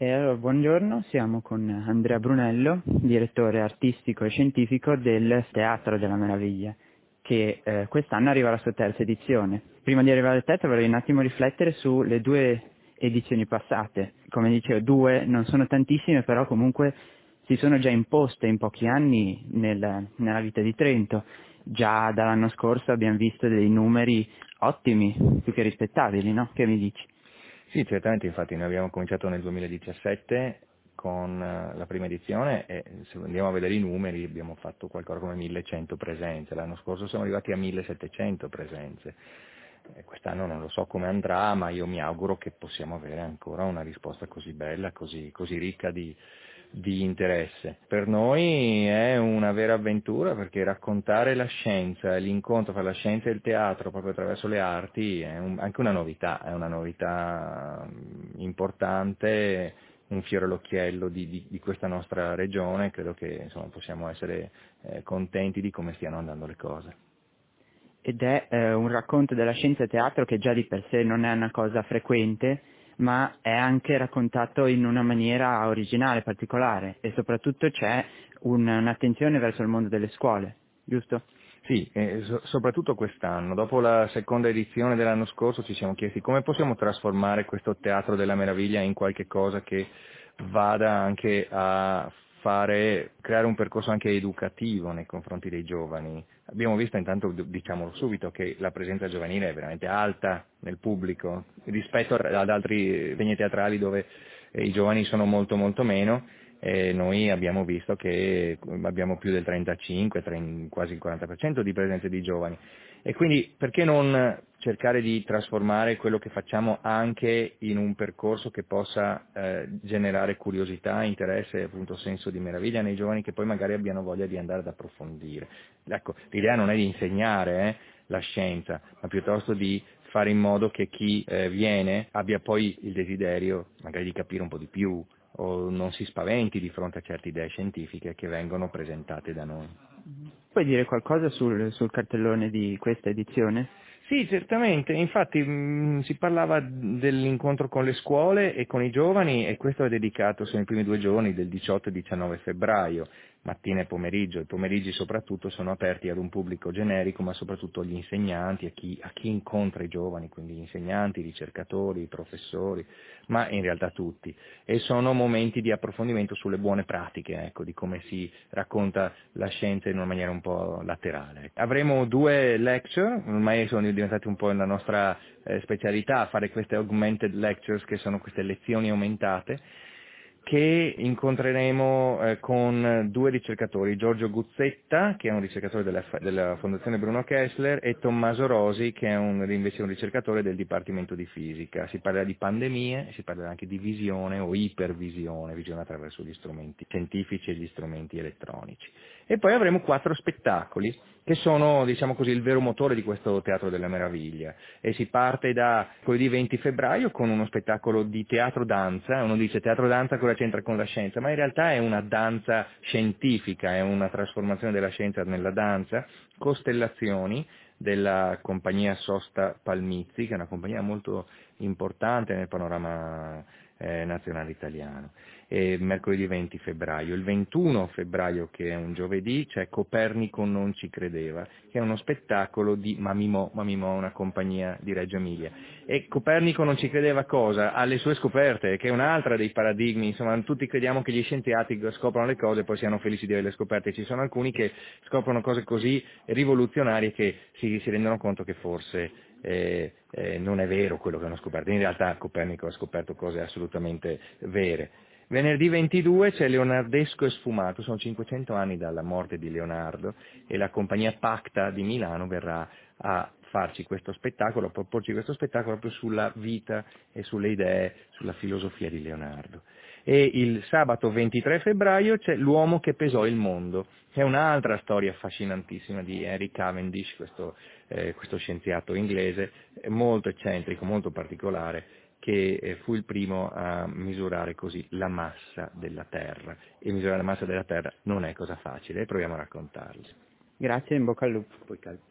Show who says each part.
Speaker 1: E allora, buongiorno, siamo con Andrea Brunello, direttore artistico e scientifico del Teatro della Meraviglia, che eh, quest'anno arriva alla sua terza edizione. Prima di arrivare al teatro vorrei un attimo riflettere sulle due edizioni passate. Come dicevo, due non sono tantissime, però comunque si sono già imposte in pochi anni nel, nella vita di Trento. Già dall'anno scorso abbiamo visto dei numeri ottimi, più che rispettabili, no? Che mi dici?
Speaker 2: Sì, certamente, infatti noi abbiamo cominciato nel 2017 con eh, la prima edizione e se andiamo a vedere i numeri abbiamo fatto qualcosa come 1100 presenze, l'anno scorso siamo arrivati a 1700 presenze. Quest'anno non lo so come andrà, ma io mi auguro che possiamo avere ancora una risposta così bella, così, così ricca di, di interesse. Per noi è una vera avventura perché raccontare la scienza, l'incontro tra la scienza e il teatro proprio attraverso le arti è un, anche una novità, è una novità mm, importante, un fiore all'occhiello di, di, di questa nostra regione, credo che insomma, possiamo essere eh, contenti di come stiano andando le cose
Speaker 1: ed è eh, un racconto della scienza teatro che già di per sé non è una cosa frequente, ma è anche raccontato in una maniera originale, particolare e soprattutto c'è un, un'attenzione verso il mondo delle scuole, giusto?
Speaker 2: Sì, eh, so- soprattutto quest'anno. Dopo la seconda edizione dell'anno scorso ci siamo chiesti come possiamo trasformare questo teatro della meraviglia in qualche cosa che vada anche a fare, creare un percorso anche educativo nei confronti dei giovani. Abbiamo visto intanto, diciamolo subito, che la presenza giovanile è veramente alta nel pubblico rispetto ad altri segni teatrali dove eh, i giovani sono molto molto meno e noi abbiamo visto che abbiamo più del 35, quasi il 40% di presenze di giovani. E quindi perché non cercare di trasformare quello che facciamo anche in un percorso che possa eh, generare curiosità, interesse e appunto senso di meraviglia nei giovani che poi magari abbiano voglia di andare ad approfondire. Ecco, l'idea non è di insegnare eh, la scienza, ma piuttosto di fare in modo che chi eh, viene abbia poi il desiderio magari di capire un po' di più, o non si spaventi di fronte a certe idee scientifiche che vengono presentate da noi.
Speaker 1: Puoi dire qualcosa sul, sul cartellone di questa edizione?
Speaker 2: Sì, certamente, infatti mh, mm, si parlava dell'incontro con le scuole e con i giovani e questo è dedicato, sono i primi due giorni del 18 e 19 febbraio mattina e pomeriggio, i pomeriggi soprattutto sono aperti ad un pubblico generico, ma soprattutto agli insegnanti, a chi, a chi incontra i giovani, quindi gli insegnanti, i ricercatori, i professori, ma in realtà tutti. E sono momenti di approfondimento sulle buone pratiche, ecco, di come si racconta la scienza in una maniera un po' laterale. Avremo due lecture, ormai sono diventate un po' la nostra eh, specialità, fare queste augmented lectures, che sono queste lezioni aumentate, che incontreremo eh, con due ricercatori, Giorgio Guzzetta, che è un ricercatore della, della, Fondazione Bruno Kessler, e Tommaso Rosi, che è un, invece un ricercatore del Dipartimento di Fisica. Si parlerà di pandemie, si parlerà anche di visione o ipervisione, visione attraverso gli strumenti scientifici e gli strumenti elettronici. E poi avremo quattro spettacoli che sono diciamo così, il vero motore di questo Teatro della Meraviglia. E si parte da giovedì 20 febbraio con uno spettacolo di teatro-danza, uno dice teatro-danza cosa c'entra con la scienza, ma in realtà è una danza scientifica, è una trasformazione della scienza nella danza, costellazioni della compagnia Sosta Palmizzi, che è una compagnia molto importante nel panorama eh, nazionale italiano eh, mercoledì 20 febbraio. Il 21 febbraio, che è un giovedì, c'è Copernico non ci credeva, che è uno spettacolo di Mamimò, Mamimò una compagnia di Reggio Emilia. E Copernico non ci credeva cosa? Alle sue scoperte, che è un'altra dei paradigmi, insomma tutti crediamo che gli scienziati scoprono le cose e poi siano felici di averle scoperte, ci sono alcuni che scoprono cose così rivoluzionarie che si, si rendono conto che forse eh, eh, non è vero quello che hanno scoperto, in realtà Copernico ha scoperto cose assolutamente vere. Venerdì 22 c'è Leonardesco e Sfumato, sono 500 anni dalla morte di Leonardo e la compagnia Pacta di Milano verrà a farci questo spettacolo, a proporci questo spettacolo proprio sulla vita e sulle idee, sulla filosofia di Leonardo. E il sabato 23 febbraio c'è L'uomo che pesò il mondo, che è un'altra storia affascinantissima di Henry Cavendish, questo, eh, questo scienziato inglese, molto eccentrico, molto particolare, che eh, fu il primo a misurare così la massa della Terra. E misurare la massa della Terra non è cosa facile, proviamo a raccontarlo.
Speaker 1: Grazie, in bocca al lupo.